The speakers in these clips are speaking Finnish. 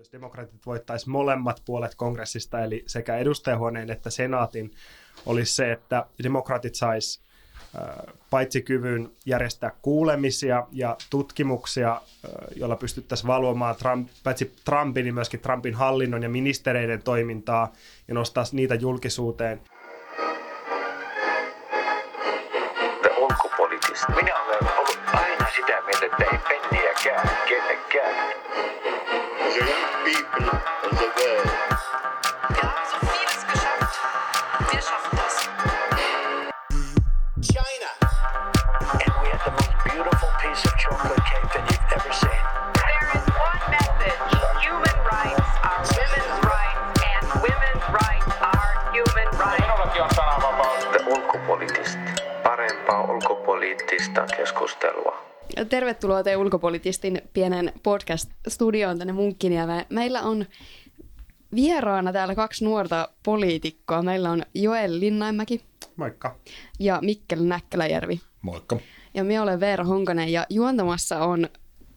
jos demokraatit voittaisi molemmat puolet kongressista, eli sekä edustajahuoneen että senaatin, olisi se, että demokraatit sais paitsi kyvyn järjestää kuulemisia ja tutkimuksia, joilla pystyttäisiin valvomaan Trump, paitsi Trumpin, niin myöskin Trumpin hallinnon ja ministereiden toimintaa ja nostaa niitä julkisuuteen. Tervetuloa te ulkopolitistin pienen podcast-studioon tänne Munkkiniemeen. Meillä on vieraana täällä kaksi nuorta poliitikkoa. Meillä on Joel Linnaimäki Moikka. ja Mikkel Näkkäläjärvi. Moikka. Ja minä olen Veera Honkonen ja juontamassa on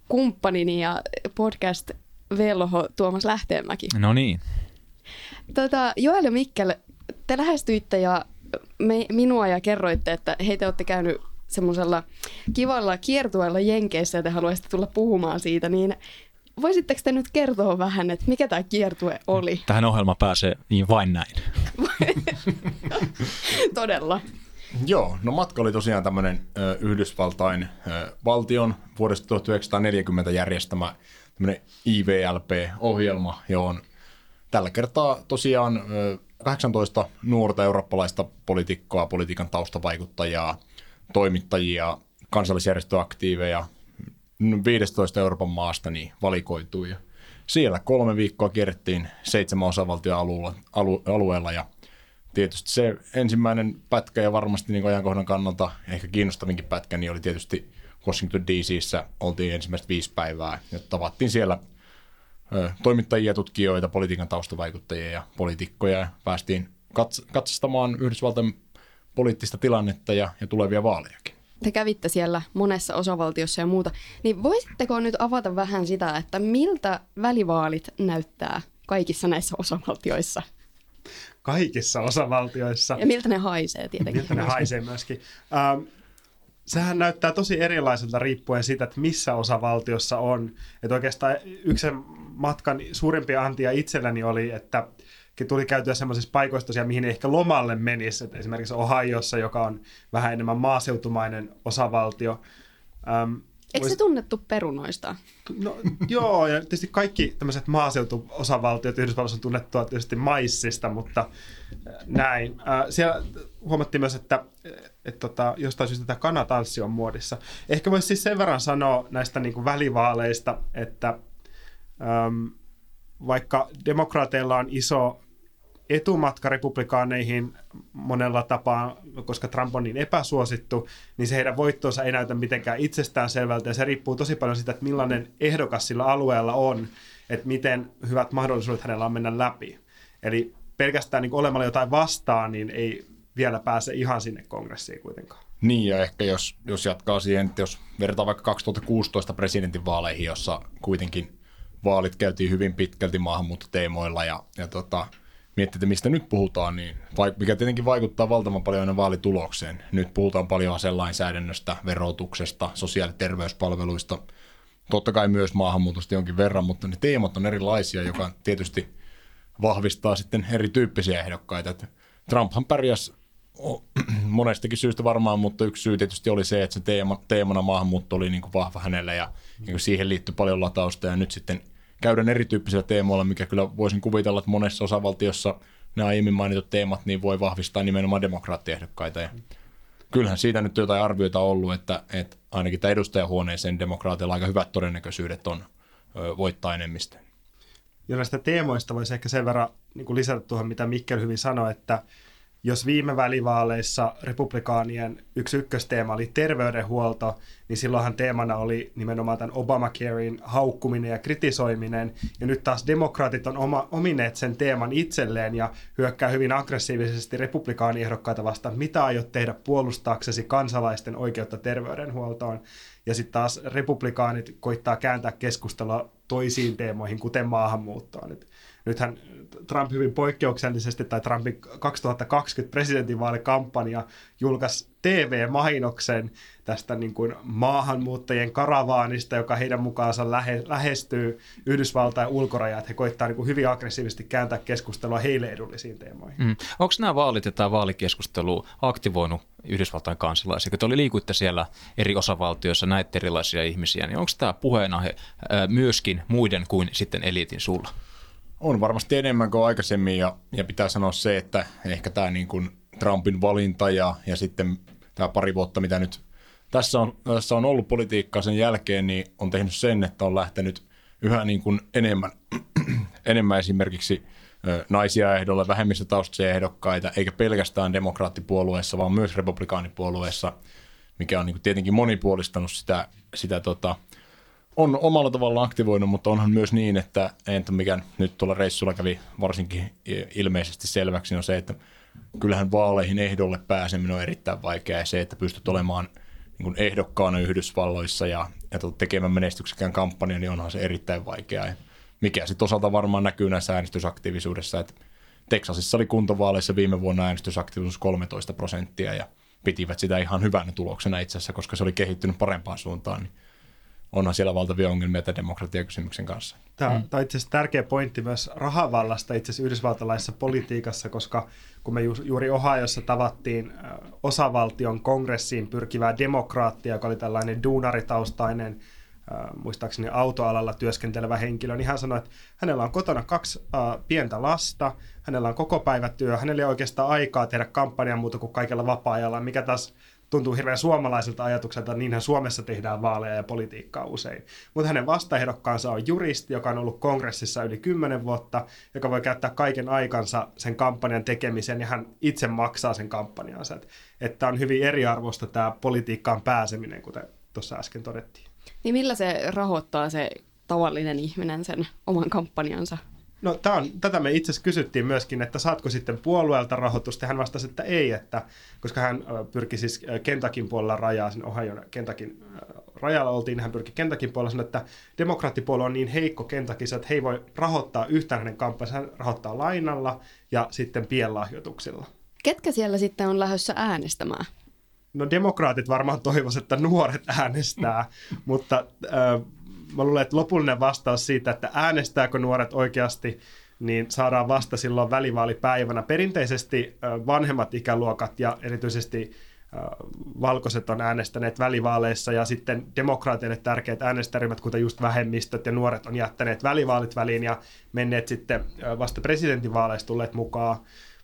kumppanini ja podcast velho Tuomas Lähteenmäki. No niin. Tota, Joel ja Mikkel, te lähestyitte ja me, minua ja kerroitte, että hei te olette käynyt semmoisella kivalla kiertueella Jenkeissä ja te haluaisitte tulla puhumaan siitä, niin voisitteko te nyt kertoa vähän, että mikä tämä kiertue oli? Tähän ohjelma pääsee niin vain näin. Todella. Joo, no matka oli tosiaan tämmöinen ö, Yhdysvaltain ö, valtion vuodesta 1940 järjestämä tämmöinen IVLP-ohjelma, johon tällä kertaa tosiaan ö, 18 nuorta eurooppalaista poliitikkoa, politiikan taustavaikuttajaa, toimittajia, kansallisjärjestöaktiiveja 15 Euroopan maasta niin valikoitui. Ja siellä kolme viikkoa kierrettiin seitsemän osavaltioalueella alu, alueella. Ja tietysti se ensimmäinen pätkä ja varmasti niin ajankohdan kannalta ehkä kiinnostavinkin pätkä niin oli tietysti Washington DCissä oltiin ensimmäistä viisi päivää. Ja tavattiin siellä toimittajia, tutkijoita, politiikan taustavaikuttajia ja poliitikkoja. Ja päästiin kats- katsastamaan Yhdysvaltain poliittista tilannetta ja, ja tulevia vaalejakin. Te kävitte siellä monessa osavaltiossa ja muuta, niin voisitteko nyt avata vähän sitä, että miltä välivaalit näyttää kaikissa näissä osavaltioissa? Kaikissa osavaltioissa. Ja miltä ne haisee tietenkin? Miltä ne haisee myöskin. Ähm, sehän näyttää tosi erilaiselta riippuen siitä, että missä osavaltiossa on. Että oikeastaan yksi matkan suurimpia antia itselläni oli, että tuli käytyä sellaisissa paikoissa tosiaan, mihin ehkä lomalle menisi. Että esimerkiksi Ohiossa, joka on vähän enemmän maaseutumainen osavaltio. Ähm, Eikö se tunnettu perunoista? No joo, ja tietysti kaikki tämmöiset maaseutuosavaltiot Yhdysvalloissa on tunnettua tietysti maissista, mutta äh, näin. Äh, siellä huomattiin myös, että, että tota, jostain syystä tämä kanatanssi on muodissa. Ehkä voisi siis sen verran sanoa näistä niin kuin välivaaleista, että äm, vaikka demokraateilla on iso etumatka republikaaneihin monella tapaa, koska Trump on niin epäsuosittu, niin se heidän voittonsa ei näytä mitenkään itsestään selvältä, ja se riippuu tosi paljon siitä, että millainen ehdokas sillä alueella on, että miten hyvät mahdollisuudet hänellä on mennä läpi. Eli pelkästään niin olemalla jotain vastaan, niin ei vielä pääse ihan sinne kongressiin kuitenkaan. Niin, ja ehkä jos, jos jatkaa siihen, että jos vertaa vaikka 2016 presidentinvaaleihin, jossa kuitenkin vaalit käytiin hyvin pitkälti maahanmuuttoteemoilla ja, ja tota, miettii, mistä nyt puhutaan, niin mikä tietenkin vaikuttaa valtavan paljon aina vaalitulokseen. Nyt puhutaan paljon aselainsäädännöstä, verotuksesta, sosiaali- ja terveyspalveluista, totta kai myös maahanmuutosta jonkin verran, mutta ne teemat on erilaisia, joka tietysti vahvistaa sitten erityyppisiä ehdokkaita. Että Trumphan pärjäsi monestakin syystä varmaan, mutta yksi syy tietysti oli se, että se teema, teemana maahanmuutto oli niin kuin vahva hänelle ja niin kuin siihen liittyi paljon latausta ja nyt sitten käydään erityyppisillä teemoilla, mikä kyllä voisin kuvitella, että monessa osavaltiossa nämä aiemmin mainitut teemat niin voi vahvistaa nimenomaan demokraattiehdokkaita. Ja kyllähän siitä nyt jotain arvioita on ollut, että, että ainakin tämä edustajahuoneeseen demokraatilla aika hyvät todennäköisyydet on voittaa enemmistö. Ja näistä teemoista voisi ehkä sen verran niin lisätä tuohon, mitä Mikkel hyvin sanoi, että jos viime välivaaleissa republikaanien yksi ykkösteema oli terveydenhuolto, niin silloinhan teemana oli nimenomaan tämän Obamacarein haukkuminen ja kritisoiminen, ja nyt taas demokraatit on oma, omineet sen teeman itselleen ja hyökkää hyvin aggressiivisesti republikaaniehdokkaita vastaan, mitä aiot tehdä puolustaaksesi kansalaisten oikeutta terveydenhuoltoon, ja sitten taas republikaanit koittaa kääntää keskustelua toisiin teemoihin, kuten maahanmuuttoon. Nyt, nythän Trump hyvin poikkeuksellisesti, tai Trumpin 2020 presidentinvaalikampanja julkaisi TV-mainoksen tästä niin kuin maahanmuuttajien karavaanista, joka heidän mukaansa lähe, lähestyy Yhdysvaltain ulkorajaa, että he koittaa niin kuin hyvin aggressiivisesti kääntää keskustelua heille edullisiin teemoihin. Mm. Onko nämä vaalit ja tämä vaalikeskustelu aktivoinut Yhdysvaltain kansalaisia? Kun te oli liikuitte siellä eri osavaltioissa, näitä erilaisia ihmisiä, niin onko tämä puheenaihe myöskin muiden kuin sitten eliitin sulla? On varmasti enemmän kuin aikaisemmin ja, ja pitää sanoa se, että ehkä tämä niin kuin Trumpin valinta ja, ja sitten tämä pari vuotta, mitä nyt tässä on, tässä on ollut politiikkaa sen jälkeen, niin on tehnyt sen, että on lähtenyt yhä niin kuin enemmän, enemmän esimerkiksi naisia ehdolle, vähemmistötaustaisia ehdokkaita, eikä pelkästään demokraattipuolueessa, vaan myös republikaanipuolueessa, mikä on niin kuin tietenkin monipuolistanut sitä, sitä tota, on omalla tavalla aktivoinut, mutta onhan myös niin, että entä mikä nyt tuolla reissulla kävi varsinkin ilmeisesti selväksi, on se, että kyllähän vaaleihin ehdolle pääseminen on erittäin vaikeaa ja se, että pystyt olemaan niin kuin ehdokkaana Yhdysvalloissa ja, ja tekemään menestyksekään kampanja, niin onhan se erittäin vaikeaa. Ja mikä sitten osalta varmaan näkyy näissä äänestysaktiivisuudessa, että Teksasissa oli kuntavaaleissa viime vuonna äänestysaktiivisuus 13 prosenttia ja pitivät sitä ihan hyvänä tuloksena itse asiassa, koska se oli kehittynyt parempaan suuntaan. Niin onhan siellä valtavia ongelmia tämän demokratiakysymyksen kanssa. Tämä, mm. tämä on itse asiassa tärkeä pointti myös rahavallasta itse asiassa yhdysvaltalaisessa politiikassa, koska kun me ju, juuri Ohiossa tavattiin osavaltion kongressiin pyrkivää demokraattia, joka oli tällainen duunaritaustainen muistaakseni autoalalla työskentelevä henkilö, niin hän sanoi, että hänellä on kotona kaksi uh, pientä lasta, hänellä on koko päivätyö, hänellä ei oikeastaan aikaa tehdä kampanjan muuta kuin kaikella vapaa-ajalla, mikä taas tuntuu hirveän suomalaiselta ajatukselta, että niinhän Suomessa tehdään vaaleja ja politiikkaa usein. Mutta hänen vastaehdokkaansa on juristi, joka on ollut kongressissa yli 10 vuotta, joka voi käyttää kaiken aikansa sen kampanjan tekemiseen ja hän itse maksaa sen kampanjansa. Että on hyvin eriarvoista tämä politiikkaan pääseminen, kuten tuossa äsken todettiin. Niin millä se rahoittaa se tavallinen ihminen sen oman kampanjansa? No tää on, tätä me itse asiassa kysyttiin myöskin, että saatko sitten puolueelta rahoitusta, hän vastasi, että ei, että, koska hän pyrki siis Kentakin puolella rajaa, sen Ohioin Kentakin rajalla oltiin, hän pyrki Kentakin puolella sanoa, että demokraattipuolue on niin heikko Kentakissa, että he ei voi rahoittaa yhtään hänen kampanjansa, hän rahoittaa lainalla ja sitten pienlahjoituksilla. Ketkä siellä sitten on lähdössä äänestämään? No demokraatit varmaan toivoisivat, että nuoret äänestää, mutta äh, mä luulen, että lopullinen vastaus siitä, että äänestääkö nuoret oikeasti, niin saadaan vasta silloin välivaalipäivänä. Perinteisesti vanhemmat ikäluokat ja erityisesti valkoiset on äänestäneet välivaaleissa ja sitten demokraateille tärkeät äänestäjäryhmät, kuten just vähemmistöt ja nuoret, on jättäneet välivaalit väliin ja menneet sitten vasta presidentinvaaleissa tulleet mukaan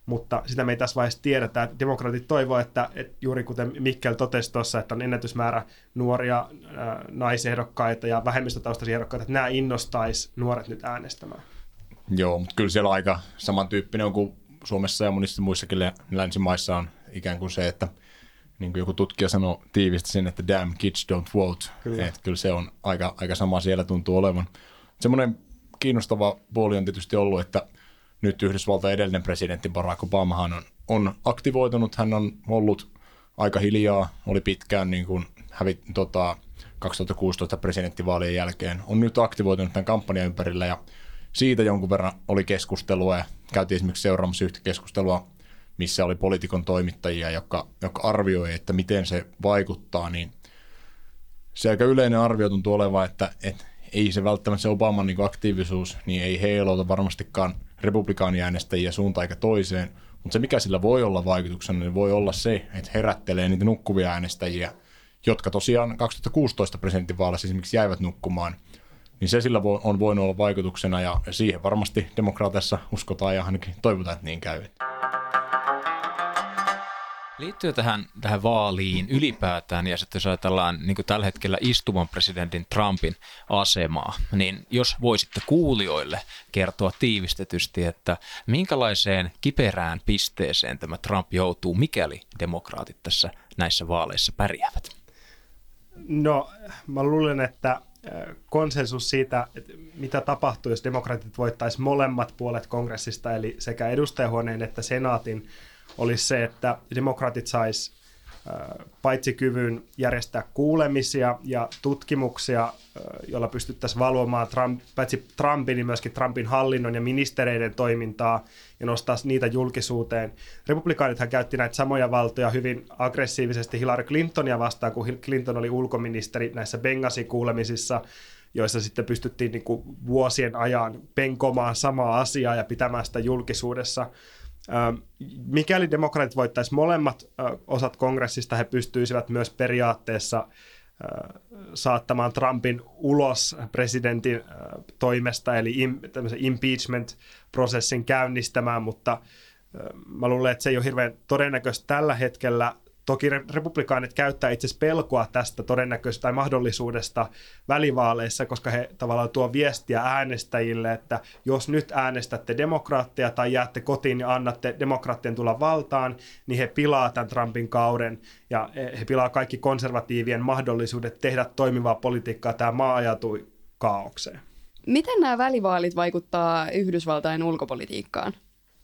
mutta sitä me ei tässä vaiheessa tiedetä. Että demokraatit toivoo, että, että juuri kuten Mikkel totesi tuossa, että on ennätysmäärä nuoria naisehdokkaita ja vähemmistötaustaisia ehdokkaita, että nämä innostaisi nuoret nyt äänestämään. Joo, mutta kyllä siellä aika samantyyppinen on kuin Suomessa ja monissa muissakin länsimaissa on ikään kuin se, että niin kuin joku tutkija sanoi tiivisti sen, että damn kids don't vote. Kyllä. Että kyllä se on aika, aika sama siellä tuntuu olevan. Semmoinen kiinnostava puoli on tietysti ollut, että – nyt Yhdysvaltain edellinen presidentti Barack Obamahan on, on aktivoitunut, hän on ollut aika hiljaa, oli pitkään niin kuin hävi, tota, 2016 presidenttivaalien jälkeen, on nyt aktivoitunut tämän kampanjan ympärillä ja siitä jonkun verran oli keskustelua ja käytiin esimerkiksi seuraamassa yhtä keskustelua, missä oli poliitikon toimittajia, jotka, jotka arvioi, että miten se vaikuttaa, niin se aika yleinen arvio tuntuu olevan, että, että ei se välttämättä se Obaman niin aktiivisuus, niin ei heilota varmastikaan – republikaaniäänestäjiä suuntaan eikä toiseen, mutta se mikä sillä voi olla vaikutuksena, niin voi olla se, että herättelee niitä nukkuvia äänestäjiä, jotka tosiaan 2016 presidentinvaaleissa esimerkiksi jäivät nukkumaan, niin se sillä on voinut olla vaikutuksena ja siihen varmasti demokraatissa uskotaan ja ainakin toivotaan, että niin käy. Liittyy tähän, tähän vaaliin ylipäätään, ja sitten jos ajatellaan niin tällä hetkellä istuvan presidentin Trumpin asemaa, niin jos voisitte kuulijoille kertoa tiivistetysti, että minkälaiseen kiperään pisteeseen tämä Trump joutuu, mikäli demokraatit tässä näissä vaaleissa pärjäävät? No, mä luulen, että konsensus siitä, että mitä tapahtuu, jos demokraatit voittaisi molemmat puolet kongressista, eli sekä edustajahuoneen että senaatin, olisi se, että demokraatit sais paitsi kyvyn järjestää kuulemisia ja tutkimuksia, joilla pystyttäisiin valvomaan Trump, paitsi Trumpin, niin myöskin Trumpin hallinnon ja ministereiden toimintaa ja nostaa niitä julkisuuteen. Republikaanithan käytti näitä samoja valtoja hyvin aggressiivisesti Hillary Clintonia vastaan, kun Clinton oli ulkoministeri näissä Benghazi-kuulemisissa, joissa sitten pystyttiin niin kuin vuosien ajan penkomaan samaa asiaa ja pitämään sitä julkisuudessa. Ähm, Mikäli demokraatit voittaisi molemmat osat kongressista, he pystyisivät myös periaatteessa saattamaan Trumpin ulos presidentin toimesta, eli impeachment-prosessin käynnistämään, mutta mä luulen, että se ei ole hirveän todennäköistä tällä hetkellä. Toki re- republikaanit käyttää itse asiassa pelkoa tästä todennäköisestä tai mahdollisuudesta välivaaleissa, koska he tavallaan tuo viestiä äänestäjille, että jos nyt äänestätte demokraatteja tai jäätte kotiin ja annatte demokraattien tulla valtaan, niin he pilaa tämän Trumpin kauden ja he pilaa kaikki konservatiivien mahdollisuudet tehdä toimivaa politiikkaa. Tämä maa ajatui kaaukseen. Miten nämä välivaalit vaikuttaa Yhdysvaltain ulkopolitiikkaan?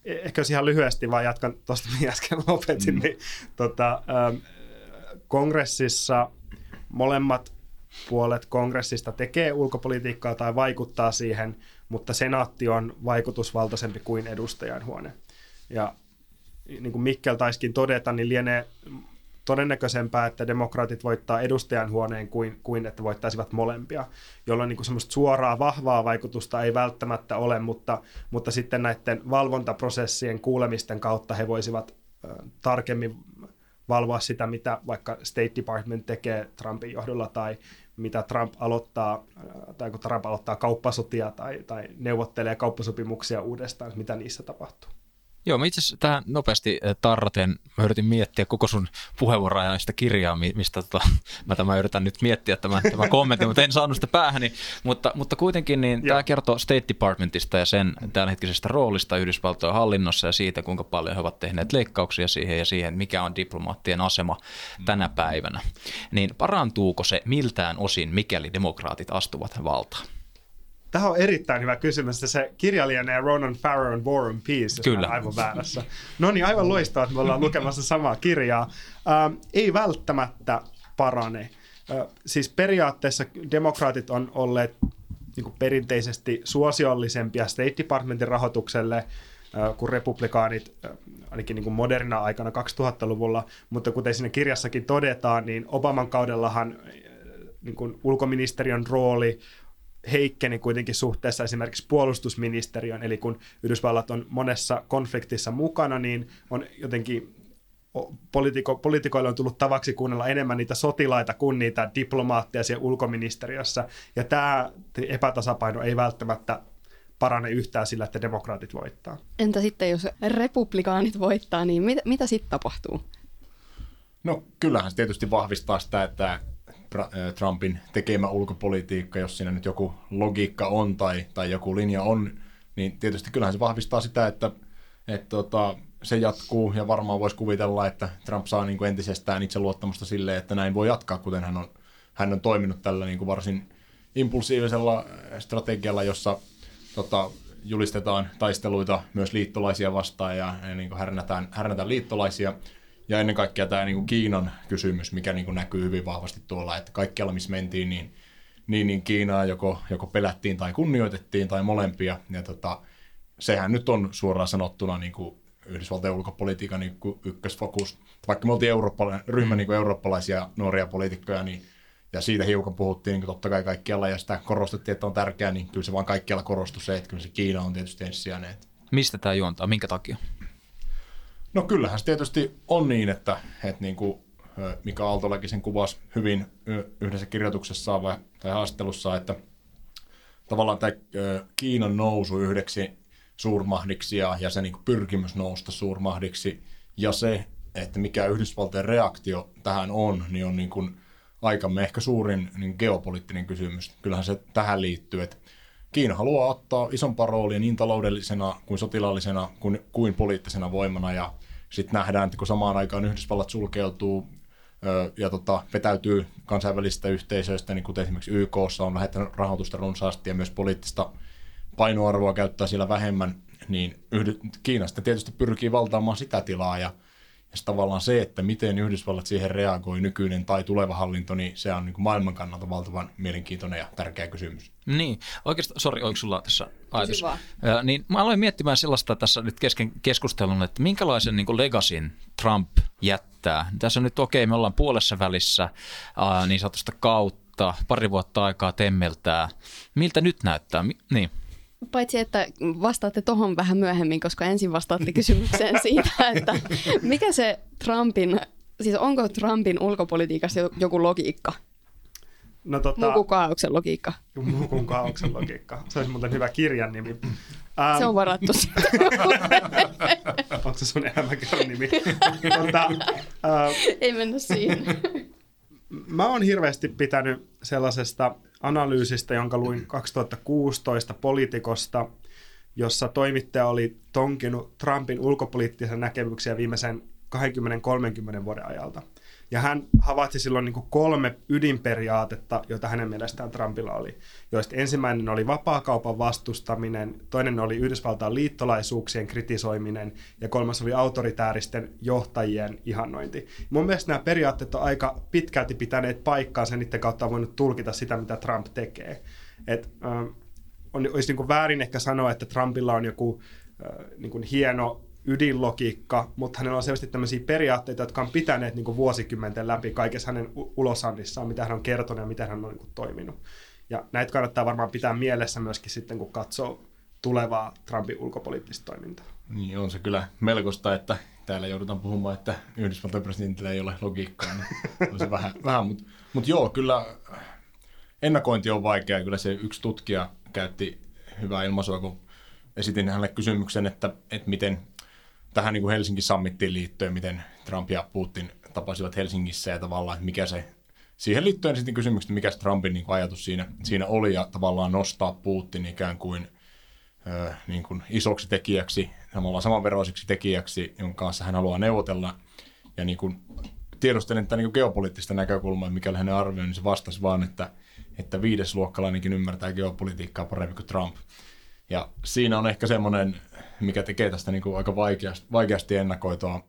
Ehkä jos ihan lyhyesti vaan jatkan tuosta, mihin äsken lopetin, mm. niin tota, ähm, kongressissa molemmat puolet kongressista tekee ulkopolitiikkaa tai vaikuttaa siihen, mutta senaatti on vaikutusvaltaisempi kuin edustajanhuone. Ja niin kuin Mikkel taiskin todeta, niin lienee todennäköisempää, että demokraatit voittaa edustajanhuoneen kuin, kuin että voittaisivat molempia, jolloin niin kuin semmoista suoraa vahvaa vaikutusta ei välttämättä ole, mutta, mutta sitten näiden valvontaprosessien kuulemisten kautta he voisivat tarkemmin valvoa sitä, mitä vaikka State Department tekee Trumpin johdolla tai mitä Trump aloittaa, tai kun Trump aloittaa kauppasotia tai, tai neuvottelee kauppasopimuksia uudestaan, mitä niissä tapahtuu. Joo, mä itse asiassa tähän nopeasti tarraten, mä yritin miettiä koko sun puheenvuoroa ja sitä kirjaa, mistä tota, mä tämä yritän nyt miettiä tämän, tämän kommentin, mutta en saanut sitä päähäni. Mutta, mutta kuitenkin niin tämä kertoo State Departmentista ja sen tämänhetkisestä roolista Yhdysvaltojen hallinnossa ja siitä, kuinka paljon he ovat tehneet leikkauksia siihen ja siihen, mikä on diplomaattien asema tänä päivänä. Niin parantuuko se miltään osin, mikäli demokraatit astuvat valtaan? Tämä on erittäin hyvä kysymys. Se kirja lienee Ronan Farrow War and Peace, jos Kyllä. aivan väärässä. No niin, aivan loistavaa, että me ollaan lukemassa samaa kirjaa. Ähm, ei välttämättä parane. Äh, siis periaatteessa demokraatit on olleet niin kuin perinteisesti suosiollisempia State Departmentin rahoitukselle äh, kuin republikaanit, äh, ainakin niin kuin moderna aikana 2000-luvulla, mutta kuten siinä kirjassakin todetaan, niin Obaman kaudellahan äh, niin kuin ulkoministeriön rooli heikkeni kuitenkin suhteessa esimerkiksi puolustusministeriön, eli kun Yhdysvallat on monessa konfliktissa mukana, niin on jotenkin poliitiko, poliitikoille on tullut tavaksi kuunnella enemmän niitä sotilaita kuin niitä diplomaatteja siellä ulkoministeriössä, ja tämä epätasapaino ei välttämättä parane yhtään sillä, että demokraatit voittaa. Entä sitten, jos republikaanit voittaa, niin mit, mitä sitten tapahtuu? No kyllähän se tietysti vahvistaa sitä, että Trumpin tekemä ulkopolitiikka, jos siinä nyt joku logiikka on tai, tai joku linja on, niin tietysti kyllähän se vahvistaa sitä, että, että tota, se jatkuu ja varmaan voisi kuvitella, että Trump saa niin kuin entisestään itseluottamusta sille, että näin voi jatkaa, kuten hän on, hän on toiminut tällä niin kuin varsin impulsiivisella strategialla, jossa tota, julistetaan taisteluita myös liittolaisia vastaan ja, ja niin kuin härnätään, härnätään liittolaisia. Ja ennen kaikkea tämä niin kuin Kiinan kysymys, mikä niin kuin näkyy hyvin vahvasti tuolla, että kaikkialla missä mentiin, niin, niin, niin Kiinaa joko, joko pelättiin tai kunnioitettiin tai molempia. Ja tota, sehän nyt on suoraan sanottuna niin kuin Yhdysvaltain ulkopolitiikan niin kuin ykkösfokus. Vaikka me oltiin eurooppalainen, ryhmä niin kuin eurooppalaisia nuoria poliitikkoja, niin ja siitä hiukan puhuttiin niin totta kai kaikkialla ja sitä korostettiin, että on tärkeää, niin kyllä se vaan kaikkialla korostui se, että kyllä se Kiina on tietysti ensisijainen. Mistä tämä juontaa? Minkä takia? No kyllähän se tietysti on niin, että, että niin kuin Mika Aaltolakin sen kuvasi hyvin yhdessä kirjoituksessaan vai, tai haastattelussa, että tavallaan tämä Kiinan nousu yhdeksi suurmahdiksi ja, ja se niin pyrkimys nousta suurmahdiksi ja se, että mikä Yhdysvaltojen reaktio tähän on, niin on niin kuin aikamme ehkä suurin niin geopoliittinen kysymys. Kyllähän se tähän liittyy, että Kiina haluaa ottaa isompaa roolia niin taloudellisena kuin sotilaallisena kuin, kuin poliittisena voimana. Ja sitten nähdään, että kun samaan aikaan Yhdysvallat sulkeutuu ö, ja tota, vetäytyy kansainvälisistä yhteisöistä, niin kuten esimerkiksi YKssa on lähettänyt rahoitusta runsaasti ja myös poliittista painoarvoa käyttää siellä vähemmän, niin Yhdy- Kiina sitten tietysti pyrkii valtaamaan sitä tilaa. Ja, ja se tavallaan se, että miten Yhdysvallat siihen reagoi, nykyinen tai tuleva hallinto, niin se on niin kuin maailman kannalta valtavan mielenkiintoinen ja tärkeä kysymys. Niin, oikeastaan, sori, oliko sulla tässä ajatus? vaan. Ö, niin mä aloin miettimään sellaista tässä nyt kesken keskustelun, että minkälaisen niin legasin Trump jättää. Tässä on nyt okei, okay, me ollaan puolessa välissä ää, niin sanotusta kautta, pari vuotta aikaa temmeltää. Miltä nyt näyttää? Mi- niin. Paitsi, että vastaatte tohon vähän myöhemmin, koska ensin vastaatte kysymykseen siitä, että mikä se Trumpin, siis onko Trumpin ulkopolitiikassa jo- joku logiikka? No, tota, Muu kuin kaauksen logiikka. Muu kuin kaauksen logiikka. Se olisi muuten hyvä kirjan nimi. Ähm, Se on varattu. Onko se sun elämäkerran nimi? tota, äh, Ei mennä siihen. Mä oon hirveästi pitänyt sellaisesta analyysistä, jonka luin 2016 politikosta, jossa toimittaja oli tonkinut Trumpin ulkopoliittisia näkemyksiä viimeisen 20-30 vuoden ajalta. Ja hän havaitsi silloin niin kuin kolme ydinperiaatetta, joita hänen mielestään Trumpilla oli, joista ensimmäinen oli vapaakaupan vastustaminen, toinen oli Yhdysvaltain liittolaisuuksien kritisoiminen ja kolmas oli autoritääristen johtajien ihannointi. Mun mielestä nämä periaatteet on aika pitkälti pitäneet paikkaansa niiden kautta on voinut tulkita sitä, mitä Trump tekee. Et, ähm, on, olisi niin kuin väärin ehkä sanoa, että Trumpilla on joku äh, niin kuin hieno ydinlogiikka, mutta hänellä on selvästi tämmöisiä periaatteita, jotka on pitäneet niin kuin vuosikymmenten läpi kaikessa hänen ulosannissaan, mitä hän on kertonut ja miten hän on niin kuin toiminut. Ja näitä kannattaa varmaan pitää mielessä myöskin sitten, kun katsoo tulevaa Trumpin ulkopoliittista toimintaa. Niin on se kyllä melkoista, että täällä joudutaan puhumaan, että Yhdysvaltain presidentillä ei ole logiikkaa. Niin on se vähän, vähän mutta mut joo, kyllä ennakointi on vaikeaa. Kyllä se yksi tutkija käytti hyvää ilmaisua, kun esitin hänelle kysymyksen, että, että miten tähän niin kuin Helsingin summittiin liittyen, miten Trump ja Putin tapasivat Helsingissä ja tavallaan, mikä se Siihen liittyen esitin kysymyksen, mikä se Trumpin niin kuin ajatus siinä, siinä oli ja tavallaan nostaa Putin ikään kuin ö, niin kuin isoksi tekijäksi, samalla samanveroiseksi tekijäksi, jonka kanssa hän haluaa neuvotella. Ja niin kuin tiedostelin tätä niin geopoliittista näkökulmaa, mikä hänen arvioi, niin se vastasi vaan, että, että viidesluokkalainenkin ymmärtää geopolitiikkaa paremmin kuin Trump. Ja siinä on ehkä semmoinen, mikä tekee tästä niin kuin aika vaikeasti, vaikeasti ennakoitua.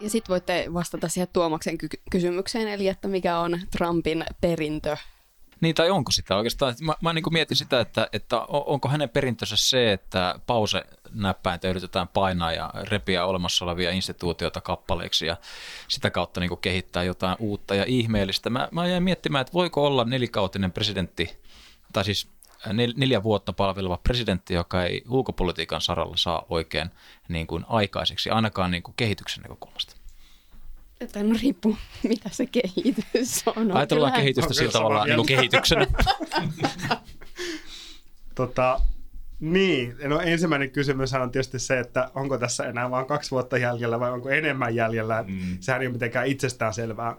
Ja sitten voitte vastata siihen Tuomaksen ky- kysymykseen, eli että mikä on Trumpin perintö. Niin, tai onko sitä oikeastaan? Mä, mä niin mietin sitä, että, että on- onko hänen perintönsä se, että pause näppäintä yritetään painaa ja repiä olemassa olevia instituutioita kappaleiksi ja sitä kautta niin kehittää jotain uutta ja ihmeellistä. Mä, mä jäin miettimään, että voiko olla nelikautinen presidentti, tai siis nel, neljä vuotta palveleva presidentti, joka ei ulkopolitiikan saralla saa oikein niin kuin aikaiseksi, ainakaan niin kuin kehityksen näkökulmasta. Että no riippuu, mitä se kehitys on. Ajatellaan Kyllä- kehitystä sillä tavalla niin kehityksenä. Tota, niin, no ensimmäinen kysymys on tietysti se, että onko tässä enää vain kaksi vuotta jäljellä vai onko enemmän jäljellä. Mm. Sehän ei ole mitenkään itsestään selvää.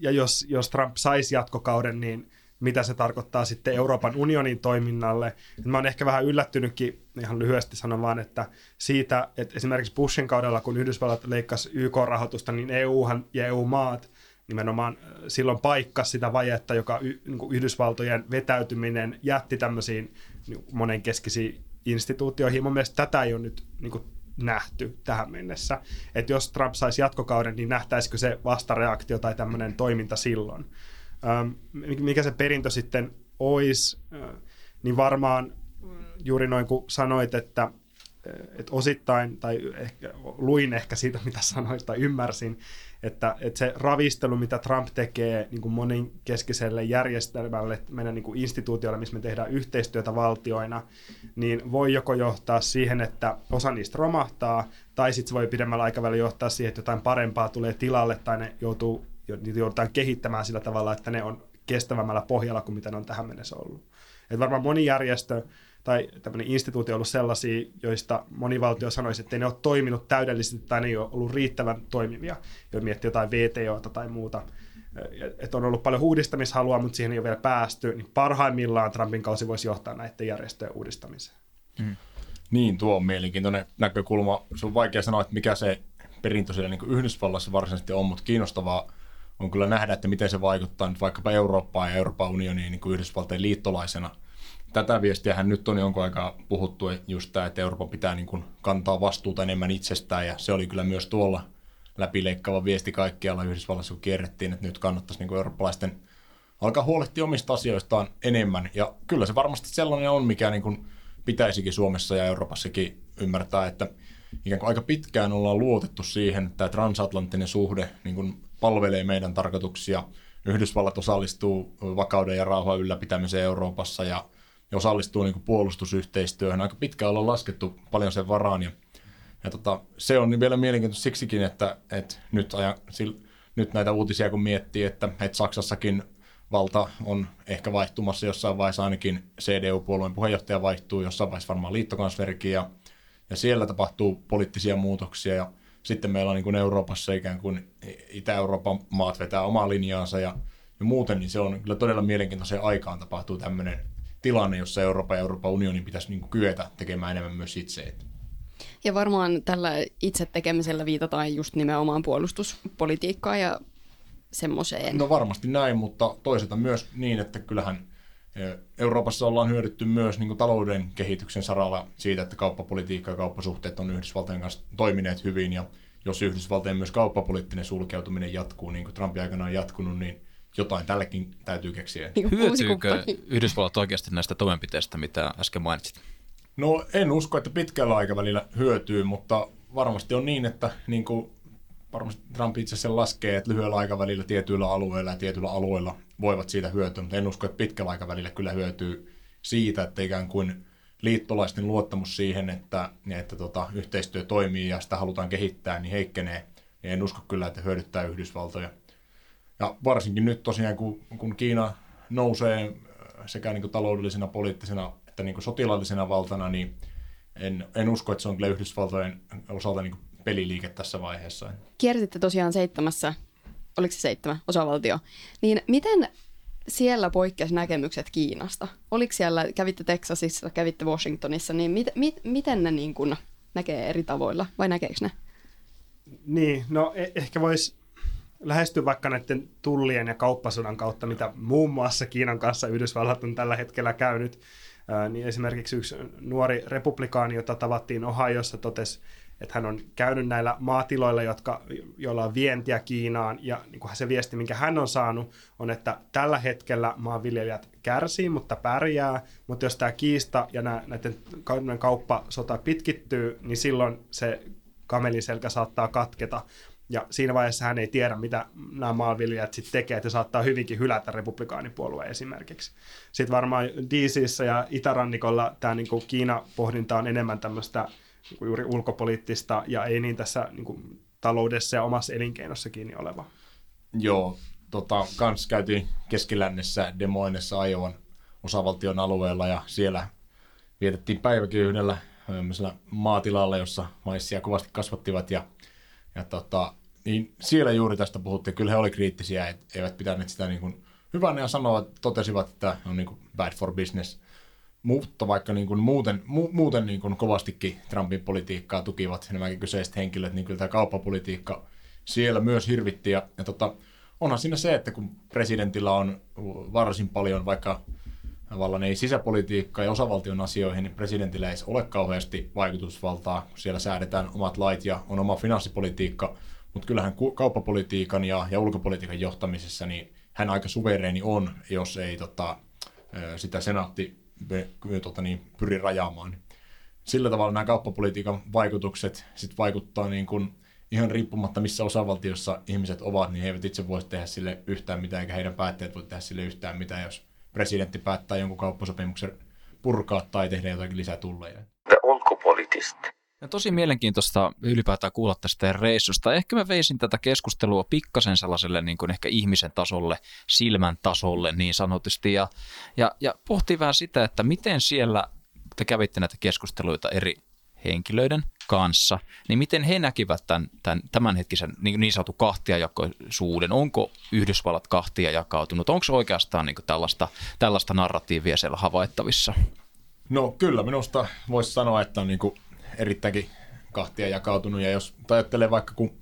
Ja jos, jos Trump saisi jatkokauden, niin mitä se tarkoittaa sitten Euroopan unionin toiminnalle. Et Mä oon ehkä vähän yllättynytkin, ihan lyhyesti sanon vaan, että siitä, että esimerkiksi Bushin kaudella, kun Yhdysvallat leikkasi YK-rahoitusta, niin EUhan ja EU-maat nimenomaan silloin paikkas sitä vajetta, joka y, niin Yhdysvaltojen vetäytyminen jätti tämmöisiin niin monenkeskisiin instituutioihin. Mun mielestä tätä ei ole nyt niin kuin nähty tähän mennessä. Että jos Trump saisi jatkokauden, niin nähtäisikö se vastareaktio tai tämmöinen toiminta silloin. Ähm, mikä se perintö sitten olisi, äh, niin varmaan juuri noin kuin sanoit, että että osittain, tai ehkä, luin ehkä siitä, mitä sanoit, tai ymmärsin, että, että se ravistelu, mitä Trump tekee niin kuin monenkeskiselle järjestelmälle, meidän niin kuin instituutioille, missä me tehdään yhteistyötä valtioina, niin voi joko johtaa siihen, että osa niistä romahtaa, tai sitten se voi pidemmällä aikavälillä johtaa siihen, että jotain parempaa tulee tilalle, tai ne joutuu, niitä joudutaan kehittämään sillä tavalla, että ne on kestävämmällä pohjalla kuin mitä ne on tähän mennessä ollut. Et varmaan moni järjestö tai tämmöinen instituutio on ollut sellaisia, joista moni valtio sanoisi, että ne ole toiminut täydellisesti tai ne ei ole ollut riittävän toimivia, jo miettii jotain VTOta tai muuta. Että on ollut paljon uudistamishalua, mutta siihen ei ole vielä päästy, niin parhaimmillaan Trumpin kausi voisi johtaa näiden järjestöjen uudistamiseen. Niin, tuo on mielenkiintoinen näkökulma. Se on vaikea sanoa, että mikä se perintö siellä niin Yhdysvallassa varsinaisesti on, mutta kiinnostavaa on kyllä nähdä, että miten se vaikuttaa nyt vaikkapa Eurooppaan ja Euroopan unioniin niin kuin Yhdysvaltojen liittolaisena. Tätä viestiähän nyt on jonkun aikaa puhuttu, just tämä, että Euroopan pitää niin kuin kantaa vastuuta enemmän itsestään, ja se oli kyllä myös tuolla läpileikkaava viesti kaikkialla Yhdysvallassa, kun kierrettiin, että nyt kannattaisi niin kuin eurooppalaisten alkaa huolehtia omista asioistaan enemmän. Ja kyllä se varmasti sellainen on, mikä niin kuin pitäisikin Suomessa ja Euroopassakin ymmärtää, että ikään kuin aika pitkään ollaan luotettu siihen, että tämä transatlanttinen suhde niin kuin palvelee meidän tarkoituksia. Yhdysvallat osallistuu vakauden ja rauhan ylläpitämiseen Euroopassa ja, osallistuu niin kuin puolustusyhteistyöhön. Aika pitkään ollaan laskettu paljon sen varaan ja, ja tota, se on vielä mielenkiintoista siksikin, että, että nyt, ajan, sil, nyt näitä uutisia kun miettii, että, että Saksassakin valta on ehkä vaihtumassa jossain vaiheessa, ainakin CDU-puolueen puheenjohtaja vaihtuu, jossain vaiheessa varmaan liittokansverikin ja, ja siellä tapahtuu poliittisia muutoksia ja sitten meillä on niin kuin Euroopassa ikään kuin Itä-Euroopan maat vetää omaa linjaansa ja, ja muuten, niin se on kyllä todella mielenkiintoiseen aikaan tapahtuu tämmöinen tilanne, jossa Euroopan ja Euroopan unionin pitäisi niin kuin kyetä tekemään enemmän myös itse. Ja varmaan tällä itse tekemisellä viitataan just nimenomaan puolustuspolitiikkaa ja semmoiseen. No varmasti näin, mutta toisaalta myös niin, että kyllähän Euroopassa ollaan hyödytty myös niin kuin talouden kehityksen saralla siitä, että kauppapolitiikka ja kauppasuhteet on Yhdysvaltojen kanssa toimineet hyvin ja jos Yhdysvaltojen myös kauppapoliittinen sulkeutuminen jatkuu, niin kuin Trumpin aikana on jatkunut, niin jotain tällekin täytyy keksiä. Niin Hyötyykö. Yhdysvallat oikeasti näistä toimenpiteistä, mitä äsken mainitsit? No en usko, että pitkällä aikavälillä hyötyy, mutta varmasti on niin, että niin kuin varmasti Trump itse sen laskee, että lyhyellä aikavälillä tietyillä alueilla ja tietyillä alueilla voivat siitä hyötyä, mutta en usko, että pitkällä aikavälillä kyllä hyötyy siitä, että ikään kuin liittolaisten luottamus siihen, että, että tota, yhteistyö toimii ja sitä halutaan kehittää, niin heikkenee. Ja en usko kyllä, että hyödyttää Yhdysvaltoja. Ja varsinkin nyt tosiaan, kun, kun Kiina nousee sekä niin kuin taloudellisena, poliittisena että niin kuin sotilaallisena valtana, niin en, en usko, että se on kyllä Yhdysvaltojen osalta niin kuin peliliike tässä vaiheessa. Kiersitte tosiaan seitsemässä, oliko se seitsemän, osavaltio. Niin miten siellä poikkesi näkemykset Kiinasta? Oliko siellä, kävitte Texasissa, kävitte Washingtonissa, niin mit, mit, miten ne niin kuin näkee eri tavoilla vai näkeekö ne? Niin, no e- ehkä voisi lähestyä vaikka näiden tullien ja kauppasodan kautta, mitä muun muassa Kiinan kanssa Yhdysvallat on tällä hetkellä käynyt. Ää, niin esimerkiksi yksi nuori republikaani, jota tavattiin Ohiossa, totesi, että hän on käynyt näillä maatiloilla, jotka, joilla on vientiä Kiinaan, ja niin kuin se viesti, minkä hän on saanut, on, että tällä hetkellä maanviljelijät kärsii, mutta pärjää, mutta jos tämä kiista ja nää, näiden kauppasota pitkittyy, niin silloin se kamelin selkä saattaa katketa, ja siinä vaiheessa hän ei tiedä, mitä nämä maanviljelijät sitten tekee, että saattaa hyvinkin hylätä republikaanipuolueen esimerkiksi. Sitten varmaan DCissä ja Itärannikolla tämä niin Kiina-pohdinta on enemmän tämmöistä juuri ulkopoliittista ja ei niin tässä niin kuin, taloudessa ja omassa elinkeinossa kiinni oleva. Joo, tota, kans käytiin keskilännessä Demoinessa Iowan osavaltion alueella ja siellä vietettiin päiväkin yhdellä maatilalla, jossa maissia kovasti kasvattivat ja, ja tota, niin siellä juuri tästä puhuttiin. Kyllä he oli kriittisiä, et eivät pitäneet sitä niin kuin hyvänä ja sanoivat, totesivat, että on niin kuin bad for business. Mutta vaikka niin kuin muuten, mu, muuten niin kuin kovastikin Trumpin politiikkaa tukivat nämäkin kyseiset henkilöt, niin kyllä tämä kauppapolitiikka siellä myös hirvitti. Ja, ja tota, onhan siinä se, että kun presidentillä on varsin paljon vaikka tavallaan ei sisäpolitiikkaa ja osavaltion asioihin, niin presidentillä ei ole kauheasti vaikutusvaltaa, kun siellä säädetään omat lait ja on oma finanssipolitiikka, mutta kyllähän kauppapolitiikan ja, ja ulkopolitiikan johtamisessa niin hän aika suvereeni on, jos ei tota, sitä senaatti tota, niin, pyri rajaamaan. Sillä tavalla nämä kauppapolitiikan vaikutukset sit vaikuttaa niin kuin ihan riippumatta missä osavaltiossa ihmiset ovat, niin he eivät itse voi tehdä sille yhtään mitään, eikä heidän päättäjät voi tehdä sille yhtään mitään, jos presidentti päättää jonkun kauppasopimuksen purkaa tai tehdä jotakin lisätulleja. The ulkopoliittista. Ja tosi mielenkiintoista ylipäätään kuulla tästä reissusta. Ehkä mä veisin tätä keskustelua pikkasen sellaiselle niin kuin ehkä ihmisen tasolle, silmän tasolle niin sanotusti. Ja, ja, ja pohtii vähän sitä, että miten siellä te kävitte näitä keskusteluita eri henkilöiden kanssa, niin miten he näkivät tämän, tämän tämänhetkisen niin, niin sanotun kahtiajakoisuuden? Onko Yhdysvallat kahtia jakautunut? Onko oikeastaan niin tällaista, tällaista narratiivia siellä havaittavissa? No kyllä, minusta voisi sanoa, että on niin kuin erittäinkin kahtia jakautunut. Ja jos ajattelee vaikka kun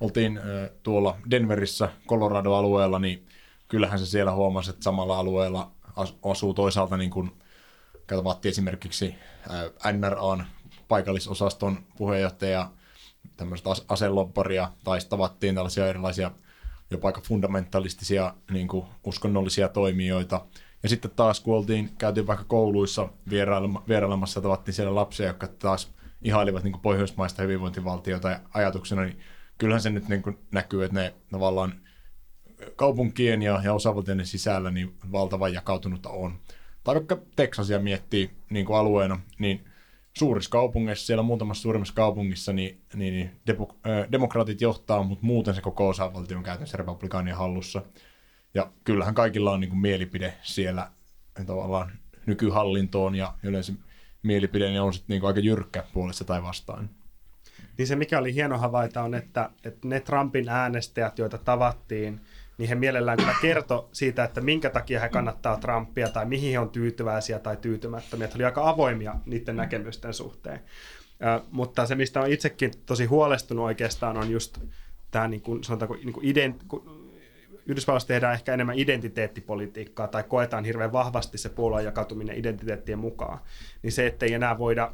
oltiin tuolla Denverissä, Colorado-alueella, niin kyllähän se siellä huomasi, että samalla alueella as- asuu toisaalta niin kuin, tavattiin esimerkiksi NRAn paikallisosaston puheenjohtaja, tämmöistä as- aselobbaria, tai tavattiin tällaisia erilaisia jopa aika fundamentalistisia niin kuin uskonnollisia toimijoita. Ja sitten taas, kun oltiin, käytiin vaikka kouluissa vierailema, vierailemassa, tavattiin siellä lapsia, jotka taas ihailivat niin kuin pohjoismaista hyvinvointivaltiota ja ajatuksena, niin kyllähän se nyt niin kuin näkyy, että ne tavallaan kaupunkien ja, ja osavaltioiden sisällä niin valtavan jakautunutta on. Tai vaikka Teksasia miettii niin kuin alueena, niin suurissa kaupungeissa, siellä muutamassa suurimmassa kaupungissa, niin, niin, niin depo, äh, demokraatit johtaa, mutta muuten se koko osavaltio on käytännössä republikaanien hallussa. Ja kyllähän kaikilla on niin kuin mielipide siellä tavallaan nykyhallintoon ja yleensä mielipide niin on sitten niin aika jyrkkä puolesta tai vastaan. Niin se, mikä oli hieno havaita, on, että, että ne Trumpin äänestäjät, joita tavattiin, niin he mielellään kyllä kertoi siitä, että minkä takia he kannattaa Trumpia tai mihin he on tyytyväisiä tai tyytymättömiä. Että he oli aika avoimia niiden näkemysten suhteen. Ö, mutta se, mistä on itsekin tosi huolestunut oikeastaan, on just tämä, niin kuin, sanotaanko, niin kuin ident, Yhdysvalloissa tehdään ehkä enemmän identiteettipolitiikkaa tai koetaan hirveän vahvasti se puolueen jakautuminen identiteettien mukaan, niin se, ettei enää voida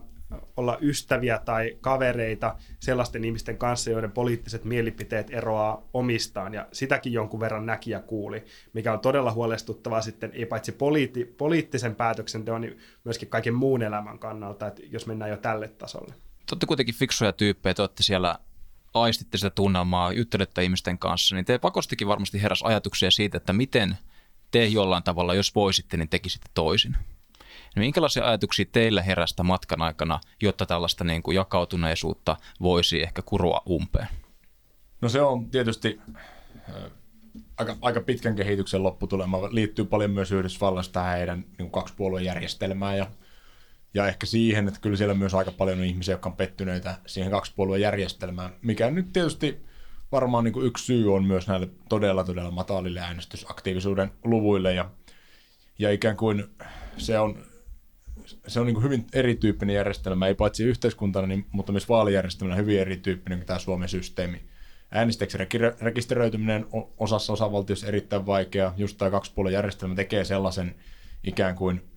olla ystäviä tai kavereita sellaisten ihmisten kanssa, joiden poliittiset mielipiteet eroaa omistaan, ja sitäkin jonkun verran näki ja kuuli, mikä on todella huolestuttavaa sitten, ei paitsi poliitti, poliittisen päätöksenteon, niin myöskin kaiken muun elämän kannalta, että jos mennään jo tälle tasolle. Te olette kuitenkin fiksuja tyyppejä, te olette siellä aistitte sitä tunnelmaa, juttelette ihmisten kanssa, niin te pakostikin varmasti heräs ajatuksia siitä, että miten te jollain tavalla, jos voisitte, niin tekisitte toisin. Niin minkälaisia ajatuksia teillä herästä matkan aikana, jotta tällaista niin kuin jakautuneisuutta voisi ehkä kurua umpeen? No se on tietysti aika, aika pitkän kehityksen lopputulema. Liittyy paljon myös Yhdysvalloista tähän heidän niin kaksipuolueen järjestelmään ja, ja ehkä siihen, että kyllä siellä myös aika paljon on ihmisiä, jotka on pettyneitä siihen kaksipuolueen järjestelmään, mikä nyt tietysti varmaan niin kuin yksi syy on myös näille todella todella matalille äänestysaktiivisuuden luvuille ja, ja ikään kuin se on se on niin kuin hyvin erityyppinen järjestelmä, ei paitsi yhteiskuntana, niin, mutta myös vaalijärjestelmänä hyvin erityyppinen kuin tämä Suomen systeemi. Äänestäjäksi rekisteröityminen osassa osavaltiossa erittäin vaikea. Just tämä kaksipuolen järjestelmä tekee sellaisen ikään kuin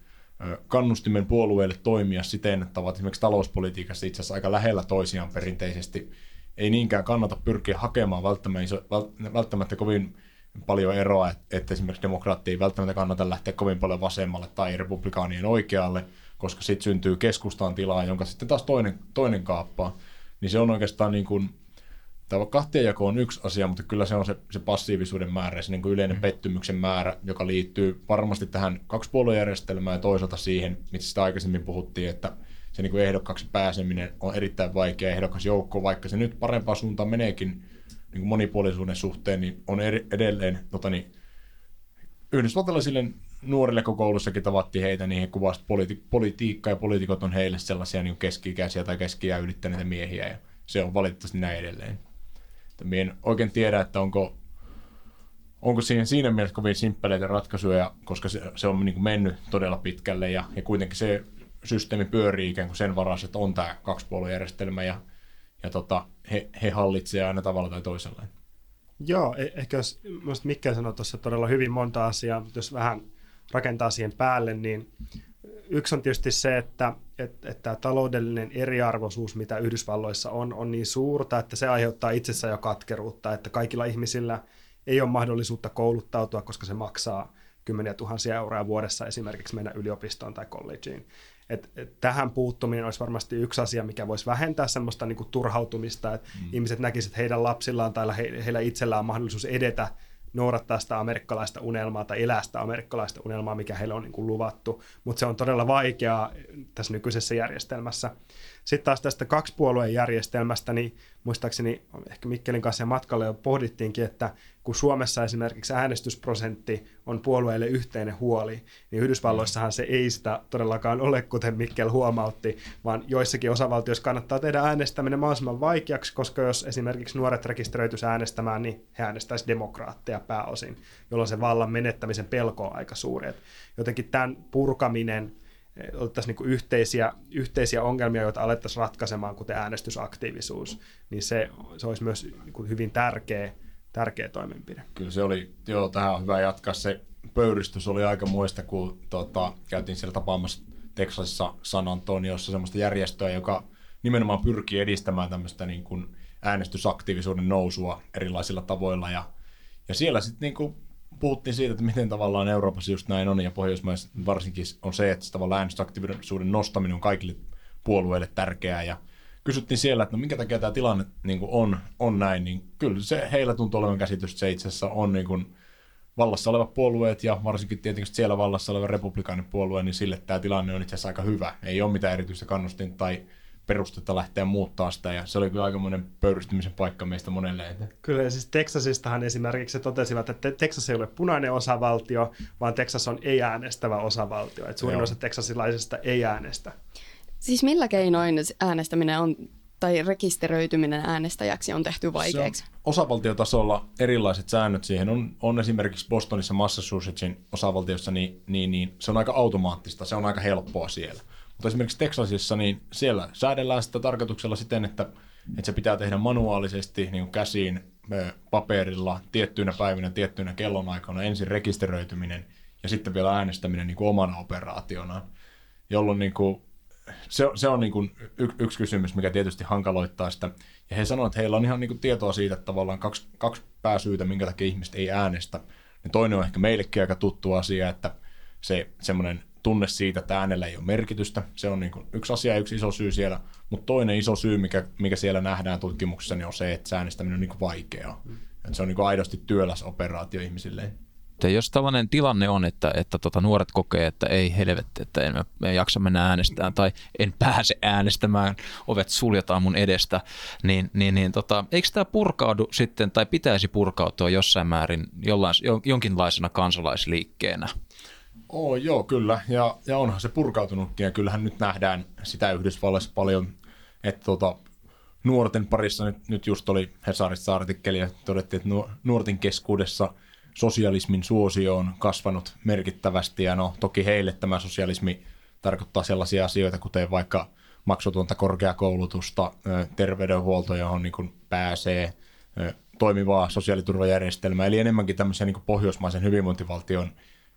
kannustimen puolueille toimia siten, että ovat esimerkiksi talouspolitiikassa itse asiassa aika lähellä toisiaan perinteisesti. Ei niinkään kannata pyrkiä hakemaan välttämättä, välttämättä kovin paljon eroa, että esimerkiksi demokraatti ei välttämättä kannata lähteä kovin paljon vasemmalle tai republikaanien oikealle, koska sitten syntyy keskustaan tilaa, jonka sitten taas toinen, toinen kaappaa. Niin se on oikeastaan niin kuin, tämä kahtiajako on yksi asia, mutta kyllä se on se, se passiivisuuden määrä, se niin kuin yleinen mm. pettymyksen määrä, joka liittyy varmasti tähän kaksipuoluejärjestelmään ja toisaalta siihen, mitä sitä aikaisemmin puhuttiin, että se niin kuin ehdokkaaksi pääseminen on erittäin vaikea ehdokas joukko, vaikka se nyt parempaan suuntaan meneekin niin kuin monipuolisuuden suhteen, niin on eri, edelleen tota niin, yhdysvaltalaisille nuorille, kun koulussakin tavattiin heitä, niin he kuvasivat politi- politiikkaa ja poliitikot on heille sellaisia niin keski-ikäisiä tai keski ylittäneitä miehiä ja se on valitettavasti näin edelleen. Että en oikein tiedä, että onko, onko siihen siinä mielessä kovin simppeleitä ratkaisuja, koska se, se on niin kuin mennyt todella pitkälle ja, ja kuitenkin se systeemi pyörii ikään kuin sen varassa, että on tämä kaksipuoluejärjestelmä ja, ja tota, he, he hallitsevat aina tavalla tai toisella. Joo, e- ehkä jos Mikkel sanoi tuossa todella hyvin monta asiaa, mutta jos vähän rakentaa siihen päälle, niin yksi on tietysti se, että, että, että taloudellinen eriarvoisuus, mitä Yhdysvalloissa on, on niin suurta, että se aiheuttaa itsessään jo katkeruutta, että kaikilla ihmisillä ei ole mahdollisuutta kouluttautua, koska se maksaa kymmeniä tuhansia euroa vuodessa esimerkiksi mennä yliopistoon tai collegeen. Et, et tähän puuttuminen olisi varmasti yksi asia, mikä voisi vähentää semmoista niin kuin turhautumista, että mm. ihmiset näkisivät, että heidän lapsillaan tai he, heillä itsellään on mahdollisuus edetä noudattaa sitä amerikkalaista unelmaa tai elää sitä amerikkalaista unelmaa, mikä heille on niin kuin luvattu, mutta se on todella vaikeaa tässä nykyisessä järjestelmässä. Sitten taas tästä kaksipuolueen järjestelmästä, niin muistaakseni ehkä Mikkelin kanssa ja matkalle jo pohdittiinkin, että kun Suomessa esimerkiksi äänestysprosentti on puolueille yhteinen huoli, niin Yhdysvalloissahan se ei sitä todellakaan ole, kuten Mikkel huomautti, vaan joissakin osavaltioissa kannattaa tehdä äänestäminen mahdollisimman vaikeaksi, koska jos esimerkiksi nuoret rekisteröityisi äänestämään, niin he äänestäisivät demokraatteja pääosin, jolloin se vallan menettämisen pelko on aika suuri. Jotenkin tämän purkaminen otettaisiin niin yhteisiä, yhteisiä ongelmia, joita alettaisiin ratkaisemaan, kuten äänestysaktiivisuus, niin se, se olisi myös niin kuin hyvin tärkeä, tärkeä toimenpide. Kyllä se oli, joo, tähän on hyvä jatkaa. Se pöyristys oli aika muista, kun tota, käytiin siellä tapaamassa Texasissa San Antoniossa semmoista järjestöä, joka nimenomaan pyrkii edistämään tämmöistä niin kuin äänestysaktiivisuuden nousua erilaisilla tavoilla. Ja, ja siellä sitten niin kuin puhuttiin siitä, että miten tavallaan Euroopassa just näin on, ja Pohjoismaissa varsinkin on se, että tavallaan äänestysaktiivisuuden nostaminen on kaikille puolueille tärkeää, ja kysyttiin siellä, että no minkä takia tämä tilanne niin kuin on, on näin, niin kyllä se heillä tuntuu olevan käsitys, että se itse asiassa on niin kuin vallassa olevat puolueet ja varsinkin tietenkin siellä vallassa oleva republikaanipuolue, niin sille tämä tilanne on itse asiassa aika hyvä. Ei ole mitään erityistä kannustin tai perustetta lähteä muuttaa sitä, ja se oli kyllä aikamoinen pöyristymisen paikka meistä monelle. Että Kyllä, ja siis Texasistahan esimerkiksi totesivat, että Texas ei ole punainen osavaltio, vaan Texas on ei-äänestävä osavaltio. Että suurin Joo. osa teksasilaisista ei äänestä. Siis millä keinoin äänestäminen on, tai rekisteröityminen äänestäjäksi on tehty vaikeaksi? Se on osavaltiotasolla erilaiset säännöt siihen. On, on esimerkiksi Bostonissa Massachusettsin osavaltiossa, niin, niin, niin se on aika automaattista, se on aika helppoa siellä. Mutta esimerkiksi Texasissa, niin siellä säädellään sitä tarkoituksella siten, että, että se pitää tehdä manuaalisesti niin kuin käsiin paperilla tiettyinä päivinä, tiettyinä kellonaikoina ensin rekisteröityminen ja sitten vielä äänestäminen niin kuin omana operaationaan, jolloin niin kuin, se, se on niin kuin y, yksi kysymys, mikä tietysti hankaloittaa sitä. Ja he sanoivat, että heillä on ihan niin kuin tietoa siitä, että tavallaan kaksi, kaksi pääsyytä, minkä takia ihmiset ei äänestä. Ja toinen on ehkä meillekin aika tuttu asia, että se semmoinen tunne siitä, että äänellä ei ole merkitystä. Se on niin kuin yksi asia ja yksi iso syy siellä. Mutta toinen iso syy, mikä, mikä siellä nähdään tutkimuksessa, niin on se, että se äänestäminen on niin kuin vaikeaa. Että se on niin kuin aidosti työläs operaatio ihmisille. Että jos tällainen tilanne on, että, että tota nuoret kokee, että ei helvetti, että en, en jaksa mennä äänestämään tai en pääse äänestämään, ovet suljetaan mun edestä, niin, niin, niin tota, eikö tämä purkaudu sitten tai pitäisi purkautua jossain määrin jollain, jo- jonkinlaisena kansalaisliikkeenä? Oo, joo, kyllä. Ja, ja onhan se purkautunutkin. Ja kyllähän nyt nähdään sitä Yhdysvalloissa paljon, että tota, nuorten parissa nyt, nyt just oli Hesarissa artikkeli ja todettiin, että nuo- nuorten keskuudessa sosialismin suosio on kasvanut merkittävästi. Ja no toki heille tämä sosialismi tarkoittaa sellaisia asioita, kuten vaikka maksutonta korkeakoulutusta, terveydenhuolto, johon niin kuin pääsee, toimivaa sosiaaliturvajärjestelmää, eli enemmänkin tämmöisiä niin pohjoismaisen hyvinvointivaltion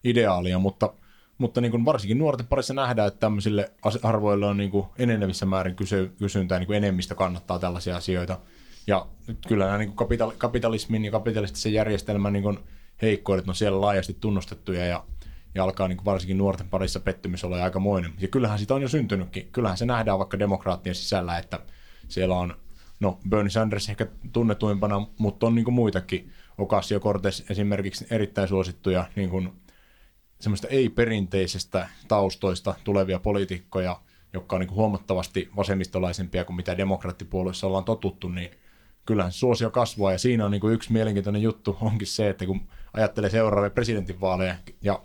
ideaalia, mutta, mutta niin kuin varsinkin nuorten parissa nähdään, että tämmöisille arvoille on niin kuin enenevissä määrin kysy- kysyntää, niin kuin enemmistö kannattaa tällaisia asioita. Ja nyt kyllä nämä niin kuin kapital- kapitalismin ja kapitalistisen järjestelmän niin kuin heikkoudet on siellä laajasti tunnustettuja ja, ja alkaa niin kuin varsinkin nuorten parissa pettymys olla aikamoinen. Ja kyllähän sitä on jo syntynytkin. Kyllähän se nähdään vaikka demokraattien sisällä, että siellä on, no Bernie Sanders ehkä tunnetuimpana, mutta on niin muitakin. Ocasio-Cortez esimerkiksi erittäin suosittuja niin kuin semmoista ei-perinteisestä taustoista tulevia poliitikkoja, jotka on niin huomattavasti vasemmistolaisempia kuin mitä demokraattipuolueessa ollaan totuttu, niin kyllähän suosio kasvaa. Ja siinä on niin yksi mielenkiintoinen juttu onkin se, että kun ajattelee seuraavia presidentinvaaleja ja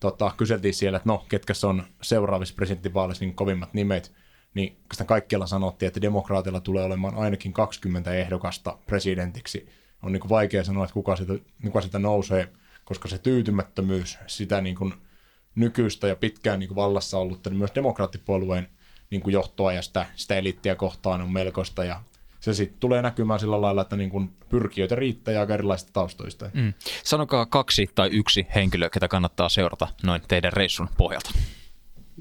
tota, kyseltiin siellä, että no, ketkä on seuraavissa presidentinvaaleissa niin kovimmat nimet, niin kaikkialla sanottiin, että demokraatilla tulee olemaan ainakin 20 ehdokasta presidentiksi. On niin vaikea sanoa, että kuka sitä, kuka sitä nousee, koska se tyytymättömyys sitä niin kuin nykyistä ja pitkään niin kuin vallassa ollutta, niin myös demokraattipuolueen niin kuin johtoa ja sitä, sitä eliittiä kohtaan on melkoista ja se sitten tulee näkymään sillä lailla, että niin kuin pyrkijöitä riittää ja aika erilaisista taustoista. Mm. Mm. Sanokaa kaksi tai yksi henkilö, ketä kannattaa seurata noin teidän reissun pohjalta.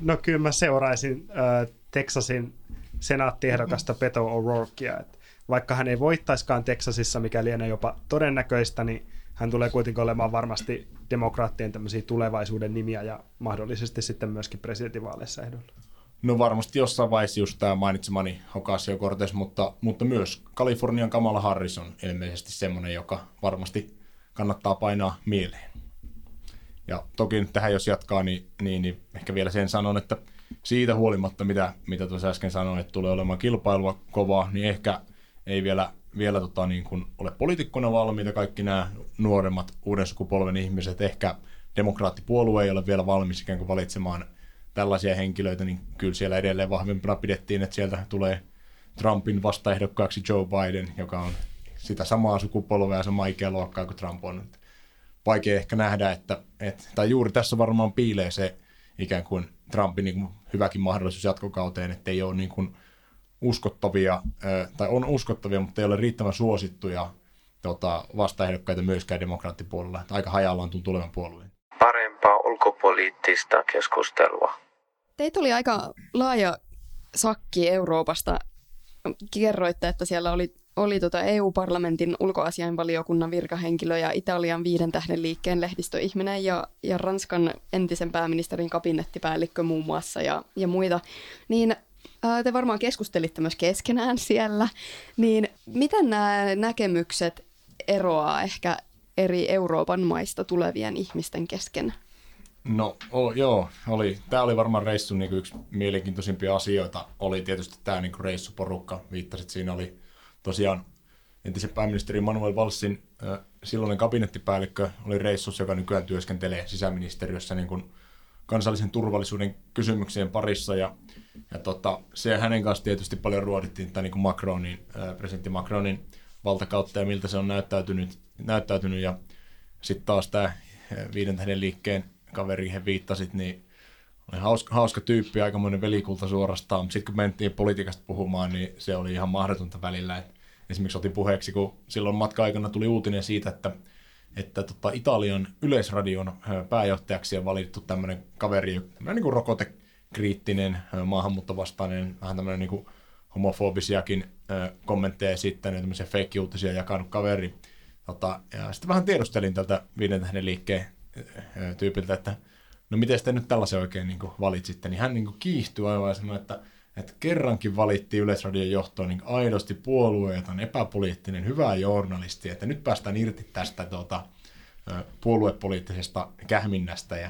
No kyllä mä seuraisin äh, Texasin senaattiehdokasta Beto O'Rourkea. Et vaikka hän ei voittaiskaan Texasissa, mikä lienee jopa todennäköistä, niin hän tulee kuitenkin olemaan varmasti demokraattien tämmöisiä tulevaisuuden nimiä ja mahdollisesti sitten myöskin presidentinvaaleissa ehdolla. No varmasti jossain vaiheessa just tämä mainitsemani Ocasio Cortez, mutta, mutta myös Kalifornian Kamala Harris on ilmeisesti semmoinen, joka varmasti kannattaa painaa mieleen. Ja toki tähän jos jatkaa, niin, niin, niin ehkä vielä sen sanon, että siitä huolimatta, mitä, mitä tuossa äsken sanoin, että tulee olemaan kilpailua kovaa, niin ehkä ei vielä, vielä tota, niin kuin ole poliitikkona valmiita kaikki nämä nuoremmat uuden sukupolven ihmiset. Ehkä demokraattipuolue ei ole vielä valmis ikään kuin valitsemaan tällaisia henkilöitä, niin kyllä siellä edelleen vahvempana pidettiin, että sieltä tulee Trumpin vastaehdokkaaksi Joe Biden, joka on sitä samaa sukupolvea ja samaa ikäluokkaa kuin Trump on. Vaikea ehkä nähdä, että, että tai juuri tässä varmaan piilee se ikään kuin Trumpin niin kuin hyväkin mahdollisuus jatkokauteen, että ei ole niin kuin uskottavia, tai on uskottavia, mutta ei ole riittävän suosittuja tota, vastaehdokkaita myöskään demokraattipuolella. Että aika hajallaan tuntuu olevan puolueen. Parempaa ulkopoliittista keskustelua. Teitä oli aika laaja sakki Euroopasta. Kerroitte, että siellä oli, oli tota EU-parlamentin ulkoasiainvaliokunnan virkahenkilö ja Italian viiden tähden liikkeen lehdistöihminen ja, ja Ranskan entisen pääministerin kabinettipäällikkö muun muassa ja, ja muita. Niin te varmaan keskustelitte myös keskenään siellä. Niin miten nämä näkemykset eroaa ehkä eri Euroopan maista tulevien ihmisten kesken? No o, joo, oli. Tämä oli varmaan reissun niin yksi mielenkiintoisimpia asioita. Oli tietysti tämä niin reissuporukka. Viittasit, siinä oli tosiaan entisen pääministeri Manuel Valssin silloinen kabinettipäällikkö oli reissus, joka nykyään työskentelee sisäministeriössä niin kuin kansallisen turvallisuuden kysymyksien parissa. Ja, ja tota, se hänen kanssa tietysti paljon ruodittiin tätä niin Macronin, presidentti Macronin valtakautta ja miltä se on näyttäytynyt. näyttäytynyt. Ja sitten taas tämä viiden tähden liikkeen he viittasit, niin oli hauska, hauska tyyppi, aikamoinen velikulta suorastaan, sitten kun mentiin politiikasta puhumaan, niin se oli ihan mahdotonta välillä. Et esimerkiksi otin puheeksi, kun silloin matka-aikana tuli uutinen siitä, että, että tota, Italian yleisradion pääjohtajaksi on valittu tämmöinen kaveri, tämmöinen niin kuin rokotekriittinen, ö, maahanmuuttovastainen, vähän tämmöinen niin homofobisiakin ö, kommentteja esittänyt, tämmöisiä fake-uutisia jakanut kaveri. Tota, ja sitten vähän tiedustelin tältä viiden tähden liikkeen tyypiltä, että no miten te nyt tällaisen oikein niin kuin valitsitte, niin hän niin kuin kiihtyi aivan ja sanoi, että, että kerrankin valittiin Yleisradion johtoon niin aidosti puolueeton, epäpoliittinen, hyvä journalisti, että nyt päästään irti tästä tuota, puoluepoliittisesta kähminnästä ja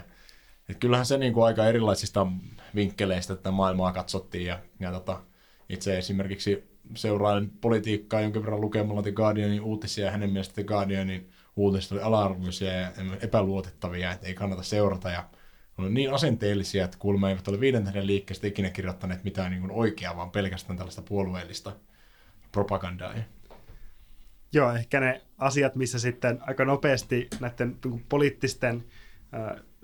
että kyllähän se niin kuin aika erilaisista vinkkeleistä tätä maailmaa katsottiin ja, ja tota, itse esimerkiksi seuraan politiikkaa jonkin verran lukemalla The Guardianin uutisia ja hänen mielestä The Guardianin uutiset oli ala-arvoisia ja epäluotettavia, että ei kannata seurata ja on niin asenteellisia, että kuulemma eivät ole viiden tähden liikkeestä ikinä kirjoittaneet mitään niin oikeaa, vaan pelkästään tällaista puolueellista propagandaa. Joo, ehkä ne asiat, missä sitten aika nopeasti näiden niin kuin poliittisten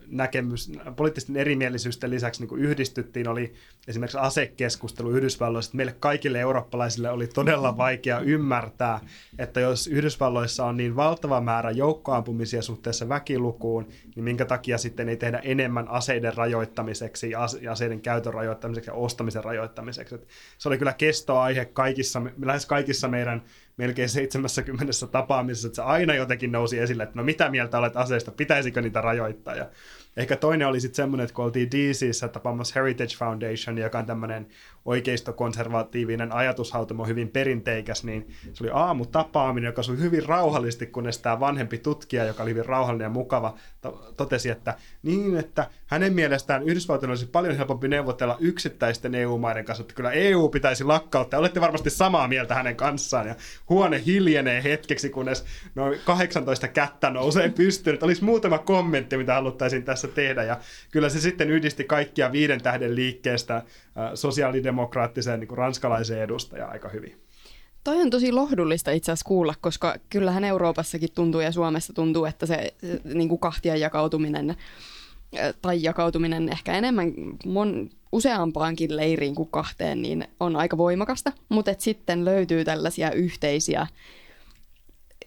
näkemys, poliittisten erimielisyysten lisäksi niin kuin yhdistyttiin, oli esimerkiksi asekeskustelu Yhdysvalloissa. Että meille kaikille eurooppalaisille oli todella vaikea ymmärtää, että jos Yhdysvalloissa on niin valtava määrä joukkoampumisia suhteessa väkilukuun, niin minkä takia sitten ei tehdä enemmän aseiden rajoittamiseksi aseiden käytön rajoittamiseksi ja ostamisen rajoittamiseksi. Että se oli kyllä kestoaihe kaikissa, lähes kaikissa meidän melkein 70 tapaamisessa, että se aina jotenkin nousi esille, että no mitä mieltä olet aseista, pitäisikö niitä rajoittaa. Ja ehkä toinen oli sitten semmoinen, että kun oltiin DCissä tapaamassa Heritage Foundation, joka on tämmöinen oikeistokonservatiivinen ajatushautomo hyvin perinteikäs, niin se oli aamutapaaminen, joka sui hyvin rauhallisesti, kunnes tämä vanhempi tutkija, joka oli hyvin rauhallinen ja mukava, totesi, että niin, että hänen mielestään Yhdysvaltojen olisi paljon helpompi neuvotella yksittäisten EU-maiden kanssa, että kyllä EU pitäisi lakkauttaa. Olette varmasti samaa mieltä hänen kanssaan. Ja huone hiljenee hetkeksi, kunnes noin 18 kättä nousee pystyyn. Että olisi muutama kommentti, mitä haluttaisiin tässä tehdä. Ja kyllä se sitten yhdisti kaikkia viiden tähden liikkeestä äh, sosiaalidemokraattiseen niin ranskalaiseen edustajaan aika hyvin. Toi on tosi lohdullista itse asiassa kuulla, koska kyllähän Euroopassakin tuntuu ja Suomessa tuntuu, että se, se niin kuin kahtia jakautuminen äh, tai jakautuminen ehkä enemmän mon, useampaankin leiriin kuin kahteen, niin on aika voimakasta, mutta sitten löytyy tällaisia yhteisiä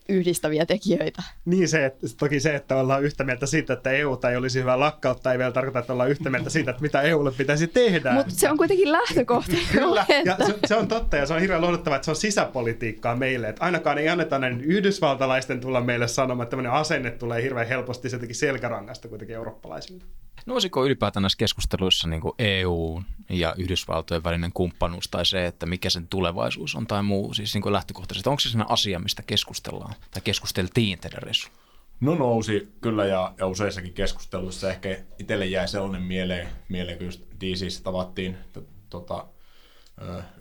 yhdistäviä tekijöitä. Niin se, että, toki se, että ollaan yhtä mieltä siitä, että EU ei olisi hyvä lakkauttaa, ei vielä tarkoita, että ollaan yhtä mieltä siitä, että mitä EUlle pitäisi tehdä. Mutta se on kuitenkin lähtökohta. Kyllä, että... ja se, se on totta ja se on hirveän lohduttavaa, että se on sisäpolitiikkaa meille. Että ainakaan ei anneta näiden yhdysvaltalaisten tulla meille sanomaan, että tämmöinen asenne tulee hirveän helposti se jotenkin selkärangasta kuitenkin eurooppalaisille. Nousiko ylipäätään näissä keskusteluissa niin EU ja Yhdysvaltojen välinen kumppanuus tai se, että mikä sen tulevaisuus on tai muu, siis niin lähtökohtaisesti, onko se sellainen asia, mistä keskustellaan tai keskusteltiin teidän reissu? No nousi kyllä ja, ja useissakin keskusteluissa ehkä itselle jäi sellainen mieleen, mieleen kun DCissä tavattiin tota,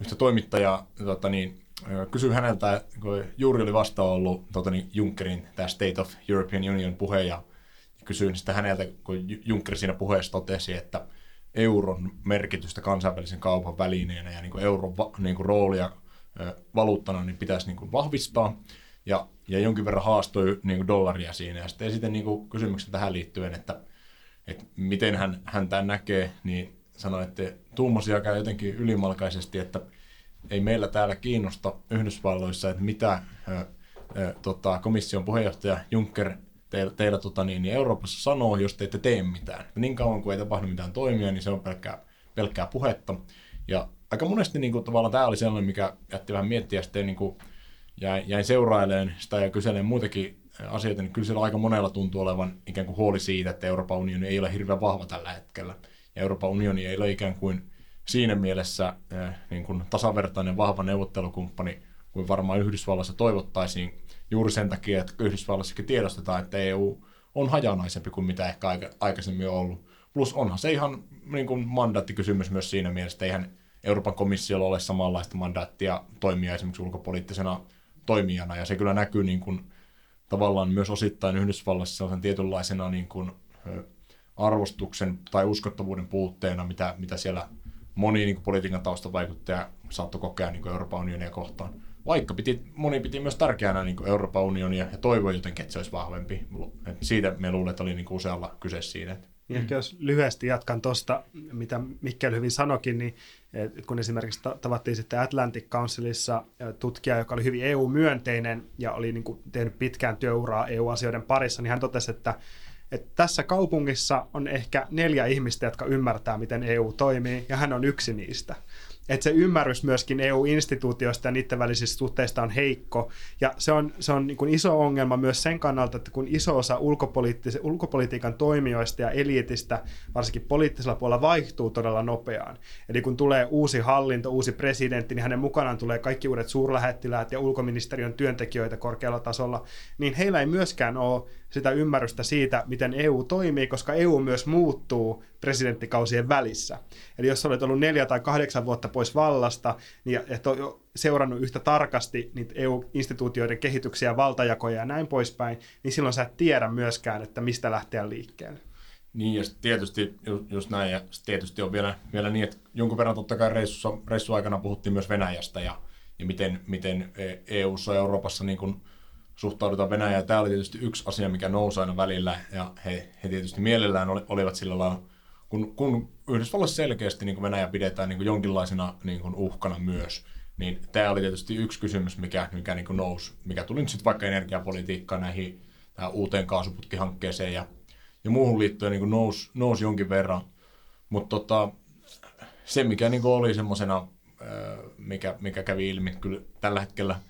yhtä toimittajaa, tota, niin, ö, kysyin häneltä, kun juuri oli vasta ollut tota, niin Junckerin tämä State of European Union puhe ja kysyin sitä häneltä, kun Juncker siinä puheessa totesi, että euron merkitystä kansainvälisen kaupan välineenä ja niin kuin euron va, niin kuin roolia valuuttana niin pitäisi niin kuin vahvistaa. Ja, ja jonkin verran haastoi niin kuin dollaria siinä. Ja sitten esitin niin kuin kysymyksen tähän liittyen, että, että miten hän, hän tämän näkee, niin sanoi, että tuummoisia käy jotenkin ylimalkaisesti, että ei meillä täällä kiinnosta Yhdysvalloissa, että mitä ö, ö, tota, komission puheenjohtaja Juncker teillä, teillä tota, niin, niin Euroopassa sanoo, jos te ette tee mitään. Niin kauan kuin ei tapahdu mitään toimia, niin se on pelkkää, pelkkää puhetta. Ja aika monesti niin kuin, tavallaan tämä oli sellainen, mikä jätti vähän miettiä, sitten niin kuin, jäin, jäin seurailemaan sitä ja kyselemään muitakin asioita, niin kyllä siellä aika monella tuntuu olevan ikään kuin huoli siitä, että Euroopan unioni ei ole hirveän vahva tällä hetkellä. Ja Euroopan unioni ei ole ikään kuin siinä mielessä niin kuin tasavertainen vahva neuvottelukumppani kuin varmaan Yhdysvallassa toivottaisiin juuri sen takia, että Yhdysvallassakin tiedostetaan, että EU on hajanaisempi kuin mitä ehkä aikaisemmin on ollut. Plus onhan se ihan niin kuin mandaattikysymys myös siinä mielessä, että eihän Euroopan komissiolla ole samanlaista mandaattia toimia esimerkiksi ulkopoliittisena toimijana, ja se kyllä näkyy niin kuin, tavallaan myös osittain Yhdysvallassa sellaisen tietynlaisena niin kuin, arvostuksen tai uskottavuuden puutteena, mitä, mitä siellä moni niin kuin politiikan taustavaikuttaja saattoi kokea niin kuin Euroopan unionia kohtaan. Vaikka piti, moni piti myös tärkeänä niin kuin Euroopan unionia ja toivoi jotenkin, että se olisi vahvempi. Et siitä me luulen, että oli niin kuin usealla kyse siinä. Niin ehkä jos lyhyesti jatkan tuosta, mitä Mikkel hyvin sanokin, niin kun esimerkiksi tavattiin sitten Atlantic Councilissa tutkija, joka oli hyvin EU-myönteinen ja oli niin kuin tehnyt pitkään työuraa EU-asioiden parissa, niin hän totesi, että, että tässä kaupungissa on ehkä neljä ihmistä, jotka ymmärtää, miten EU toimii, ja hän on yksi niistä että se ymmärrys myöskin EU-instituutioista ja niiden välisistä suhteista on heikko. Ja se on, se on niin kuin iso ongelma myös sen kannalta, että kun iso osa ulkopolitiikan toimijoista ja eliitistä, varsinkin poliittisella puolella, vaihtuu todella nopeaan. Eli kun tulee uusi hallinto, uusi presidentti, niin hänen mukanaan tulee kaikki uudet suurlähettiläät ja ulkoministeriön työntekijöitä korkealla tasolla, niin heillä ei myöskään ole sitä ymmärrystä siitä, miten EU toimii, koska EU myös muuttuu presidenttikausien välissä. Eli jos olet ollut neljä tai kahdeksan vuotta pois vallasta niin et ole seurannut yhtä tarkasti niitä EU-instituutioiden kehityksiä, valtajakoja ja näin poispäin, niin silloin sä et tiedä myöskään, että mistä lähteä liikkeelle. Niin, ja tietysti just näin, ja tietysti on vielä, vielä niin, että jonkun verran totta kai reissussa, reissuaikana puhuttiin myös Venäjästä, ja, ja miten, miten EU-ssa ja Euroopassa niin kuin suhtaudutaan Venäjään. Tämä oli tietysti yksi asia, mikä nousi aina välillä, ja he, he tietysti mielellään oli, olivat sillä lailla, kun, kun Yhdysvalloissa selkeästi niin Venäjä pidetään niin jonkinlaisena niin uhkana myös, niin tämä oli tietysti yksi kysymys, mikä, mikä niin nousi, mikä tuli nyt sitten vaikka energiapolitiikkaan näihin tähän uuteen kaasuputkihankkeeseen ja, ja muuhun liittyen niin nousi, nousi jonkin verran. Mutta tota, se, mikä niin oli semmoisena, mikä, mikä kävi ilmi, kyllä tällä hetkellä –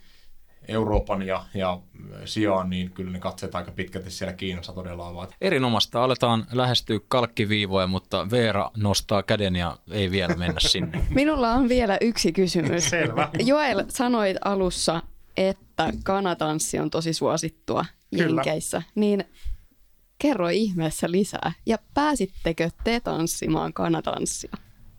Euroopan ja, ja sijaan, niin kyllä ne katseet aika pitkälti siellä Kiinassa todella ovat. Erinomasta aletaan lähestyä kalkkiviivoja, mutta Veera nostaa käden ja ei vielä mennä sinne. Minulla on vielä yksi kysymys. Selvä. Joel, sanoit alussa, että kanatanssi on tosi suosittua Kyllä. Jenkeissä. Niin kerro ihmeessä lisää. Ja pääsittekö te tanssimaan kanatanssia?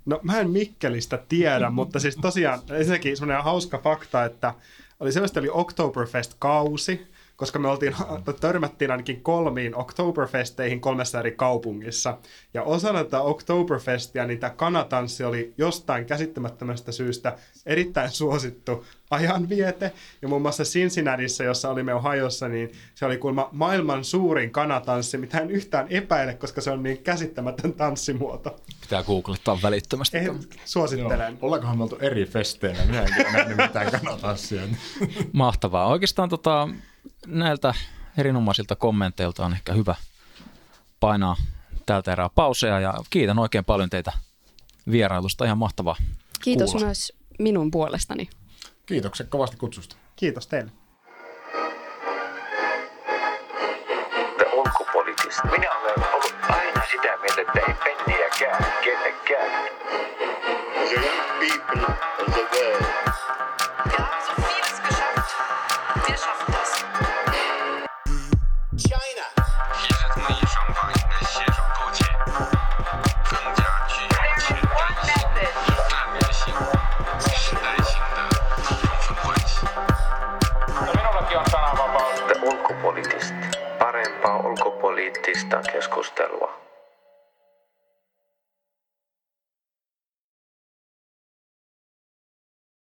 No mä en Mikkelistä tiedä, mutta siis tosiaan ensinnäkin semmoinen hauska fakta, että oli selvästi oli Oktoberfest-kausi, koska me oltiin, törmättiin ainakin kolmiin Oktoberfesteihin kolmessa eri kaupungissa. Ja osana tätä Oktoberfestia niin tämä kanatanssi oli jostain käsittämättömästä syystä erittäin suosittu ajanviete. Ja muun muassa Cincinnatiissa, jossa olimme Ohiossa, niin se oli kuulemma maailman suurin kanatanssi, mitä en yhtään epäile, koska se on niin käsittämätön tanssimuoto. Pitää googlettaa välittömästi. Ei, suosittelen. Joo. Ollaankohan me oltu eri festeinä? Minä en kyllä nähnyt mitään kanatanssia. Mahtavaa. Oikeastaan tota, näiltä erinomaisilta kommenteilta on ehkä hyvä painaa tältä erää pauseja ja kiitän oikein paljon teitä vierailusta. Ihan mahtavaa Kiitos kuulla. myös minun puolestani. Kiitokset kovasti kutsusta. Kiitos teille. Minä olen ollut aina sitä mieltä, että ei penniäkään kenellekään. The young people of the world The ulkopoliittista. Parempaa ulkopoliittista keskustelua.